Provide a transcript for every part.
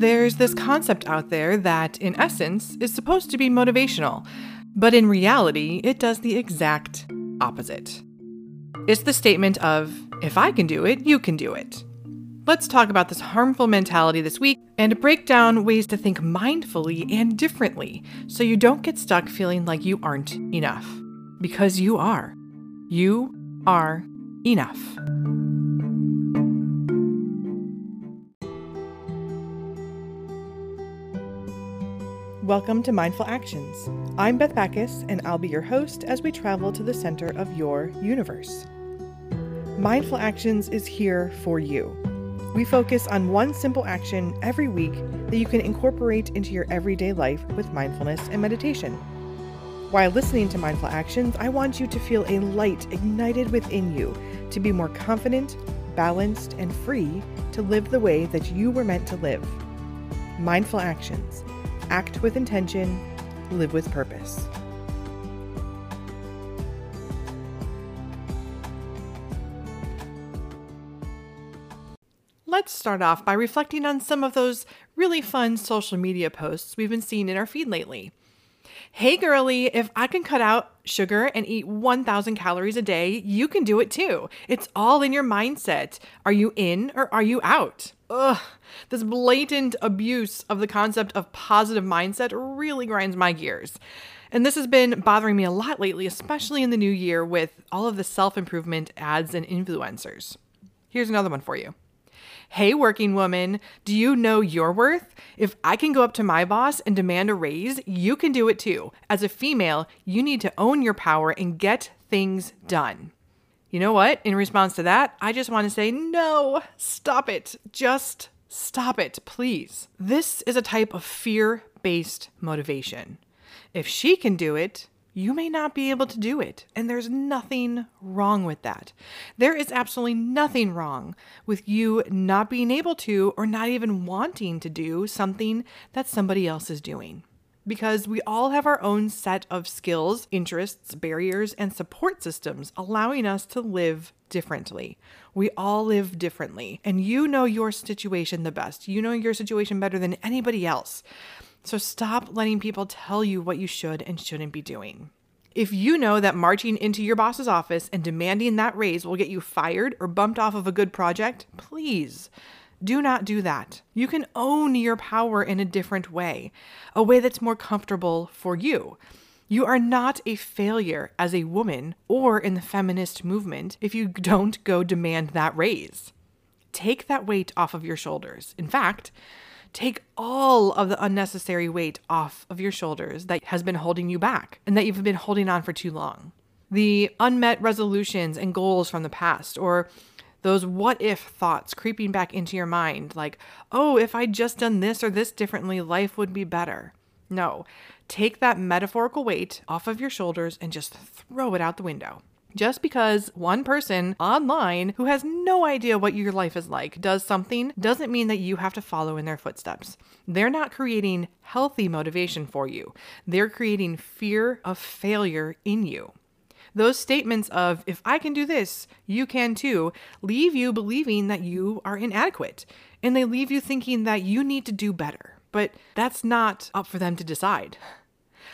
There's this concept out there that, in essence, is supposed to be motivational, but in reality, it does the exact opposite. It's the statement of, if I can do it, you can do it. Let's talk about this harmful mentality this week and break down ways to think mindfully and differently so you don't get stuck feeling like you aren't enough. Because you are. You are enough. Welcome to Mindful Actions. I'm Beth Backes, and I'll be your host as we travel to the center of your universe. Mindful Actions is here for you. We focus on one simple action every week that you can incorporate into your everyday life with mindfulness and meditation. While listening to Mindful Actions, I want you to feel a light ignited within you to be more confident, balanced, and free to live the way that you were meant to live. Mindful Actions act with intention, live with purpose. Let's start off by reflecting on some of those really fun social media posts we've been seeing in our feed lately. Hey girly, if I can cut out sugar and eat 1,000 calories a day, you can do it too. It's all in your mindset. Are you in or are you out? Ugh, this blatant abuse of the concept of positive mindset really grinds my gears. And this has been bothering me a lot lately, especially in the new year with all of the self improvement ads and influencers. Here's another one for you. Hey, working woman, do you know your worth? If I can go up to my boss and demand a raise, you can do it too. As a female, you need to own your power and get things done. You know what? In response to that, I just want to say, no, stop it. Just stop it, please. This is a type of fear based motivation. If she can do it, you may not be able to do it. And there's nothing wrong with that. There is absolutely nothing wrong with you not being able to or not even wanting to do something that somebody else is doing. Because we all have our own set of skills, interests, barriers, and support systems allowing us to live differently. We all live differently. And you know your situation the best. You know your situation better than anybody else. So stop letting people tell you what you should and shouldn't be doing. If you know that marching into your boss's office and demanding that raise will get you fired or bumped off of a good project, please do not do that. You can own your power in a different way, a way that's more comfortable for you. You are not a failure as a woman or in the feminist movement if you don't go demand that raise. Take that weight off of your shoulders. In fact, Take all of the unnecessary weight off of your shoulders that has been holding you back and that you've been holding on for too long. The unmet resolutions and goals from the past, or those what if thoughts creeping back into your mind, like, oh, if I'd just done this or this differently, life would be better. No, take that metaphorical weight off of your shoulders and just throw it out the window. Just because one person online who has no idea what your life is like does something doesn't mean that you have to follow in their footsteps. They're not creating healthy motivation for you, they're creating fear of failure in you. Those statements of, if I can do this, you can too, leave you believing that you are inadequate. And they leave you thinking that you need to do better. But that's not up for them to decide.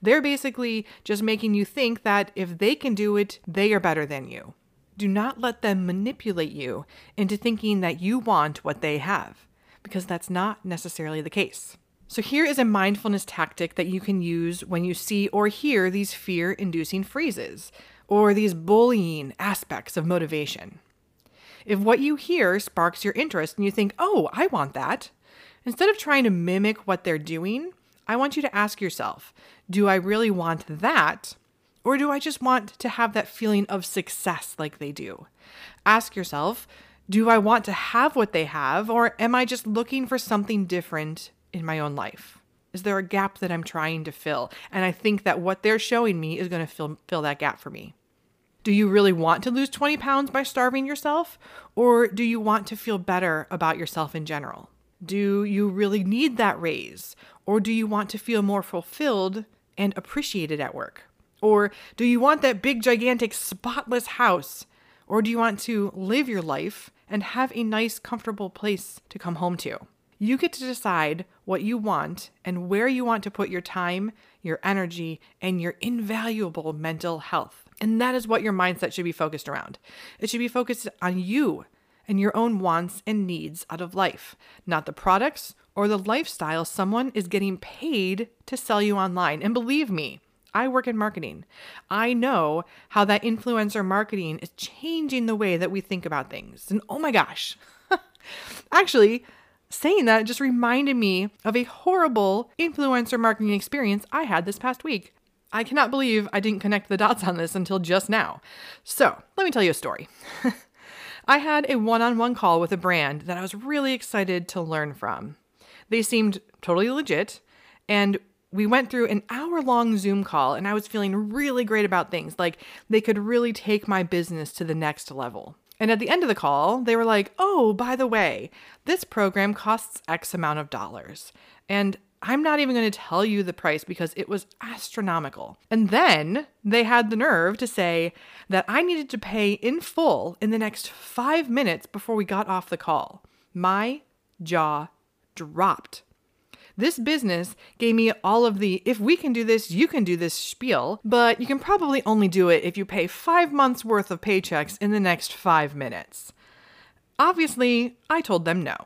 They're basically just making you think that if they can do it, they are better than you. Do not let them manipulate you into thinking that you want what they have, because that's not necessarily the case. So, here is a mindfulness tactic that you can use when you see or hear these fear inducing phrases or these bullying aspects of motivation. If what you hear sparks your interest and you think, oh, I want that, instead of trying to mimic what they're doing, I want you to ask yourself do I really want that? Or do I just want to have that feeling of success like they do? Ask yourself do I want to have what they have, or am I just looking for something different in my own life? Is there a gap that I'm trying to fill? And I think that what they're showing me is going to fill, fill that gap for me. Do you really want to lose 20 pounds by starving yourself? Or do you want to feel better about yourself in general? Do you really need that raise? Or do you want to feel more fulfilled and appreciated at work? Or do you want that big, gigantic, spotless house? Or do you want to live your life and have a nice, comfortable place to come home to? You get to decide what you want and where you want to put your time, your energy, and your invaluable mental health. And that is what your mindset should be focused around. It should be focused on you and your own wants and needs out of life, not the products or the lifestyle someone is getting paid to sell you online. And believe me, I work in marketing. I know how that influencer marketing is changing the way that we think about things. And oh my gosh, actually, saying that just reminded me of a horrible influencer marketing experience I had this past week. I cannot believe I didn't connect the dots on this until just now. So, let me tell you a story. I had a one on one call with a brand that I was really excited to learn from. They seemed totally legit, and we went through an hour long Zoom call, and I was feeling really great about things. Like they could really take my business to the next level. And at the end of the call, they were like, oh, by the way, this program costs X amount of dollars. And I'm not even going to tell you the price because it was astronomical. And then they had the nerve to say that I needed to pay in full in the next five minutes before we got off the call. My jaw dropped. This business gave me all of the if we can do this, you can do this spiel, but you can probably only do it if you pay five months worth of paychecks in the next five minutes. Obviously, I told them no.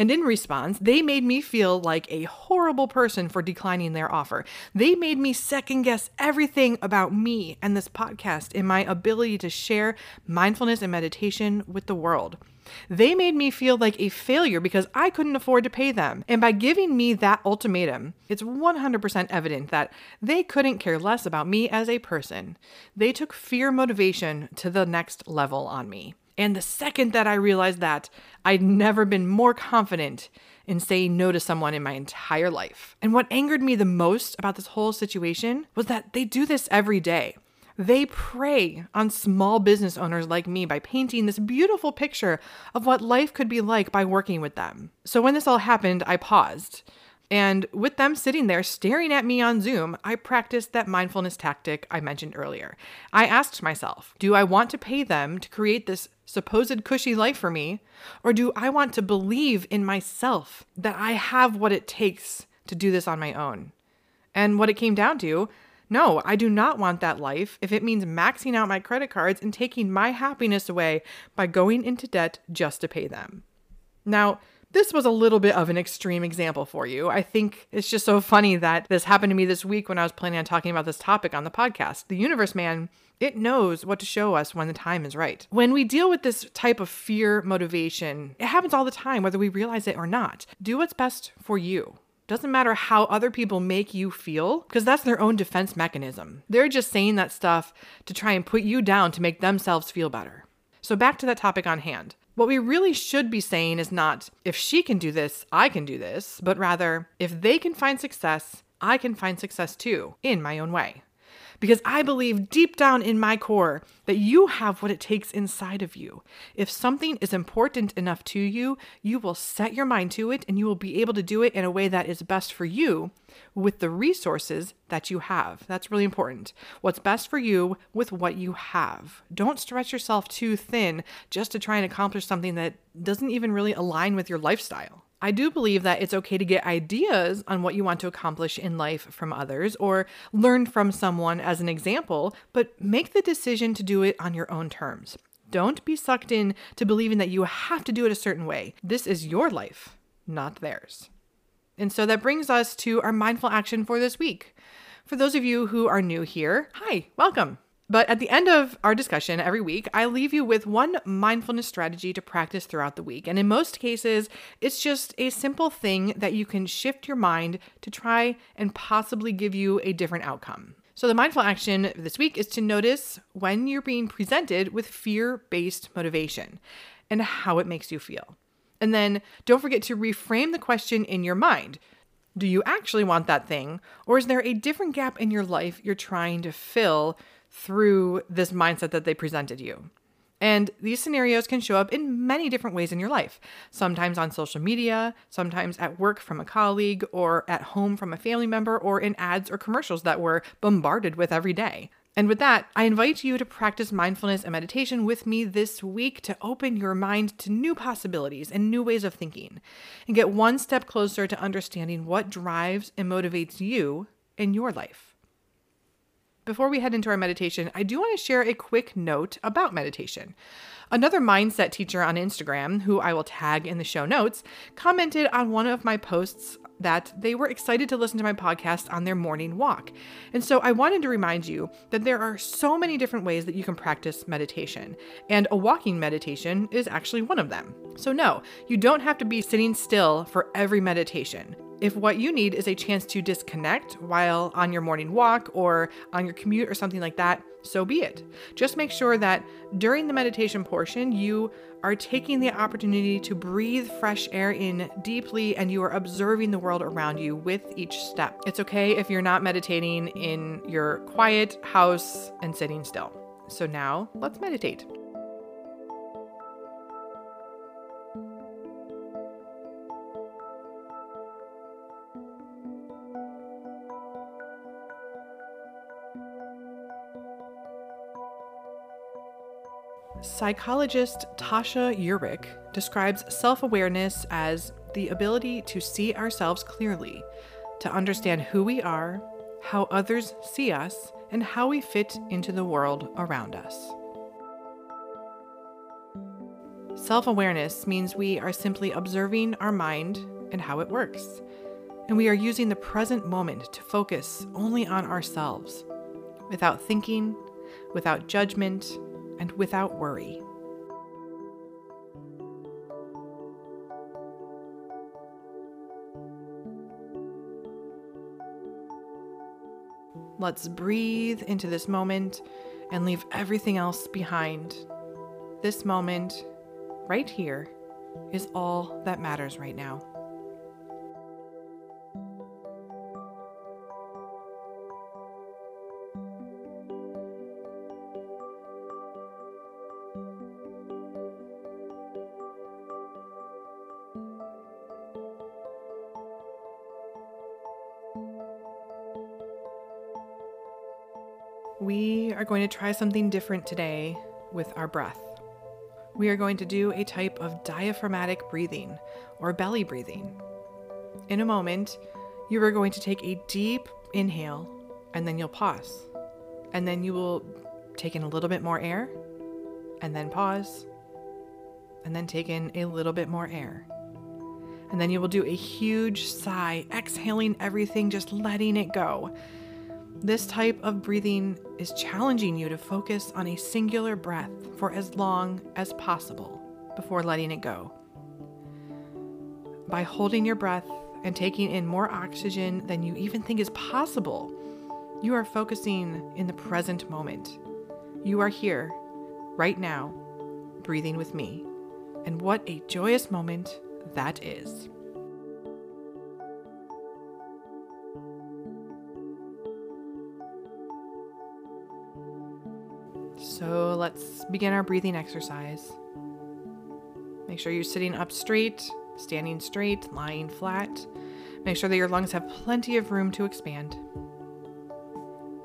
And in response, they made me feel like a horrible person for declining their offer. They made me second guess everything about me and this podcast and my ability to share mindfulness and meditation with the world. They made me feel like a failure because I couldn't afford to pay them. And by giving me that ultimatum, it's 100% evident that they couldn't care less about me as a person. They took fear motivation to the next level on me. And the second that I realized that, I'd never been more confident in saying no to someone in my entire life. And what angered me the most about this whole situation was that they do this every day. They prey on small business owners like me by painting this beautiful picture of what life could be like by working with them. So when this all happened, I paused. And with them sitting there staring at me on Zoom, I practiced that mindfulness tactic I mentioned earlier. I asked myself, do I want to pay them to create this supposed cushy life for me? Or do I want to believe in myself that I have what it takes to do this on my own? And what it came down to no, I do not want that life if it means maxing out my credit cards and taking my happiness away by going into debt just to pay them. Now, this was a little bit of an extreme example for you. I think it's just so funny that this happened to me this week when I was planning on talking about this topic on the podcast. The universe, man, it knows what to show us when the time is right. When we deal with this type of fear motivation, it happens all the time, whether we realize it or not. Do what's best for you. Doesn't matter how other people make you feel, because that's their own defense mechanism. They're just saying that stuff to try and put you down to make themselves feel better. So, back to that topic on hand. What we really should be saying is not, if she can do this, I can do this, but rather, if they can find success, I can find success too, in my own way because I believe deep down in my core that you have what it takes inside of you. If something is important enough to you, you will set your mind to it and you will be able to do it in a way that is best for you with the resources that you have. That's really important. What's best for you with what you have. Don't stretch yourself too thin just to try and accomplish something that doesn't even really align with your lifestyle. I do believe that it's okay to get ideas on what you want to accomplish in life from others or learn from someone as an example, but make the decision to do it on your own terms. Don't be sucked in to believing that you have to do it a certain way. This is your life, not theirs. And so that brings us to our mindful action for this week. For those of you who are new here, hi, welcome. But at the end of our discussion every week, I leave you with one mindfulness strategy to practice throughout the week. And in most cases, it's just a simple thing that you can shift your mind to try and possibly give you a different outcome. So, the mindful action this week is to notice when you're being presented with fear based motivation and how it makes you feel. And then don't forget to reframe the question in your mind. Do you actually want that thing? Or is there a different gap in your life you're trying to fill through this mindset that they presented you. And these scenarios can show up in many different ways in your life. Sometimes on social media, sometimes at work from a colleague, or at home from a family member, or in ads or commercials that we're bombarded with every day. And with that, I invite you to practice mindfulness and meditation with me this week to open your mind to new possibilities and new ways of thinking and get one step closer to understanding what drives and motivates you in your life. Before we head into our meditation, I do want to share a quick note about meditation. Another mindset teacher on Instagram, who I will tag in the show notes, commented on one of my posts that they were excited to listen to my podcast on their morning walk. And so I wanted to remind you that there are so many different ways that you can practice meditation, and a walking meditation is actually one of them. So, no, you don't have to be sitting still for every meditation. If what you need is a chance to disconnect while on your morning walk or on your commute or something like that, so be it. Just make sure that during the meditation portion, you are taking the opportunity to breathe fresh air in deeply and you are observing the world around you with each step. It's okay if you're not meditating in your quiet house and sitting still. So now let's meditate. Psychologist Tasha Eurich describes self awareness as the ability to see ourselves clearly, to understand who we are, how others see us, and how we fit into the world around us. Self awareness means we are simply observing our mind and how it works, and we are using the present moment to focus only on ourselves, without thinking, without judgment, and without worry. Let's breathe into this moment and leave everything else behind. This moment, right here, is all that matters right now. We are going to try something different today with our breath. We are going to do a type of diaphragmatic breathing or belly breathing. In a moment, you are going to take a deep inhale and then you'll pause. And then you will take in a little bit more air and then pause and then take in a little bit more air. And then you will do a huge sigh, exhaling everything, just letting it go. This type of breathing is challenging you to focus on a singular breath for as long as possible before letting it go. By holding your breath and taking in more oxygen than you even think is possible, you are focusing in the present moment. You are here, right now, breathing with me. And what a joyous moment that is. So let's begin our breathing exercise. Make sure you're sitting up straight, standing straight, lying flat. Make sure that your lungs have plenty of room to expand.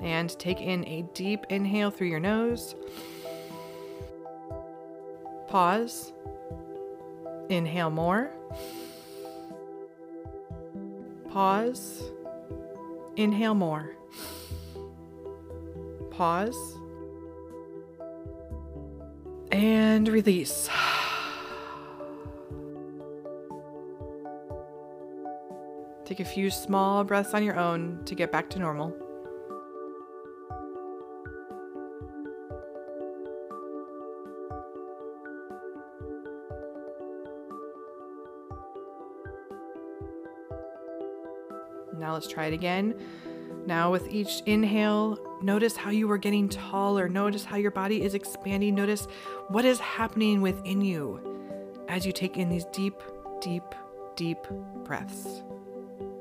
And take in a deep inhale through your nose. Pause. Inhale more. Pause. Inhale more. Pause and release. Take a few small breaths on your own to get back to normal. Now let's try it again. Now, with each inhale, notice how you are getting taller. Notice how your body is expanding. Notice what is happening within you as you take in these deep, deep, deep breaths.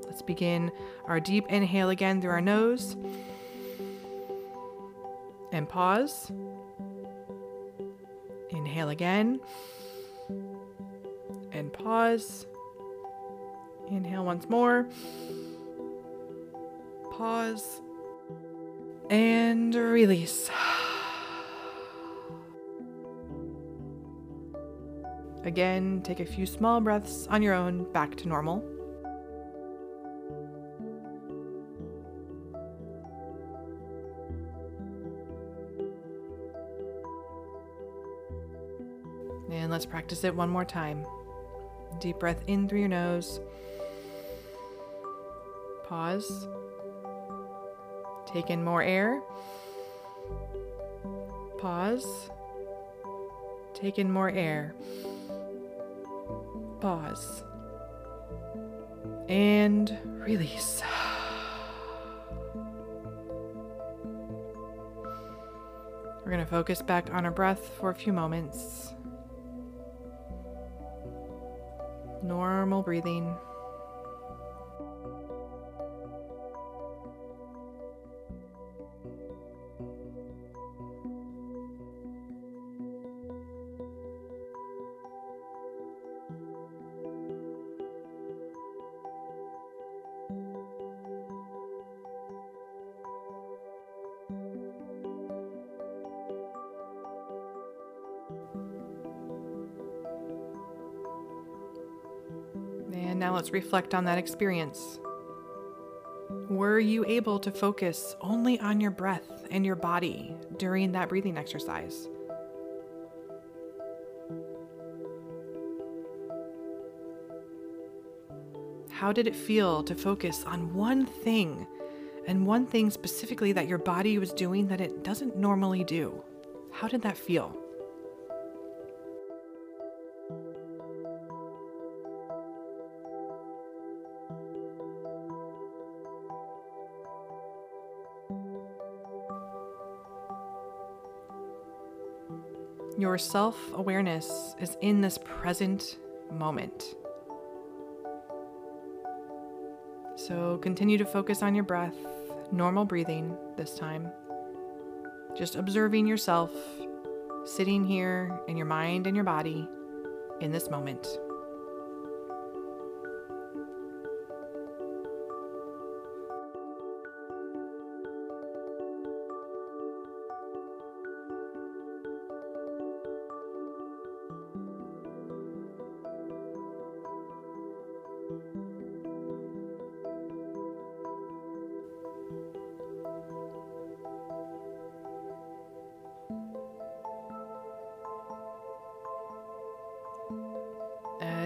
Let's begin our deep inhale again through our nose. And pause. Inhale again. And pause. Inhale once more pause, And release. Again, take a few small breaths on your own back to normal. And let's practice it one more time. Deep breath in through your nose. Pause. Take in more air. Pause. Take in more air. Pause. And release. We're going to focus back on our breath for a few moments. Normal breathing. Now let's reflect on that experience. Were you able to focus only on your breath and your body during that breathing exercise? How did it feel to focus on one thing and one thing specifically that your body was doing that it doesn't normally do? How did that feel? Your self awareness is in this present moment. So continue to focus on your breath, normal breathing this time. Just observing yourself sitting here in your mind and your body in this moment.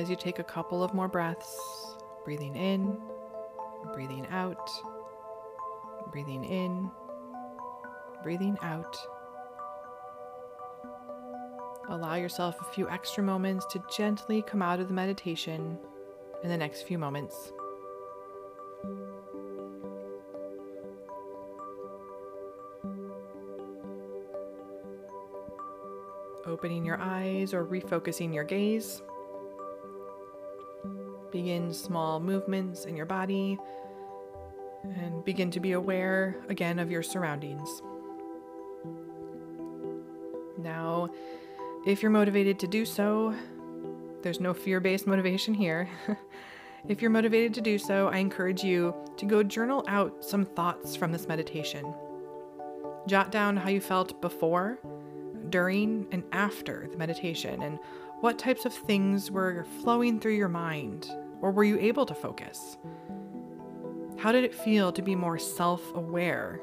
As you take a couple of more breaths, breathing in, breathing out, breathing in, breathing out. Allow yourself a few extra moments to gently come out of the meditation in the next few moments. Opening your eyes or refocusing your gaze. Begin small movements in your body and begin to be aware again of your surroundings. Now, if you're motivated to do so, there's no fear based motivation here. if you're motivated to do so, I encourage you to go journal out some thoughts from this meditation. Jot down how you felt before, during, and after the meditation and what types of things were flowing through your mind, or were you able to focus? How did it feel to be more self aware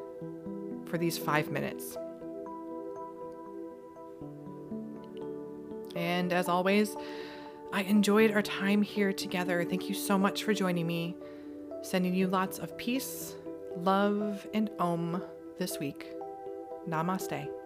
for these five minutes? And as always, I enjoyed our time here together. Thank you so much for joining me. Sending you lots of peace, love, and om this week. Namaste.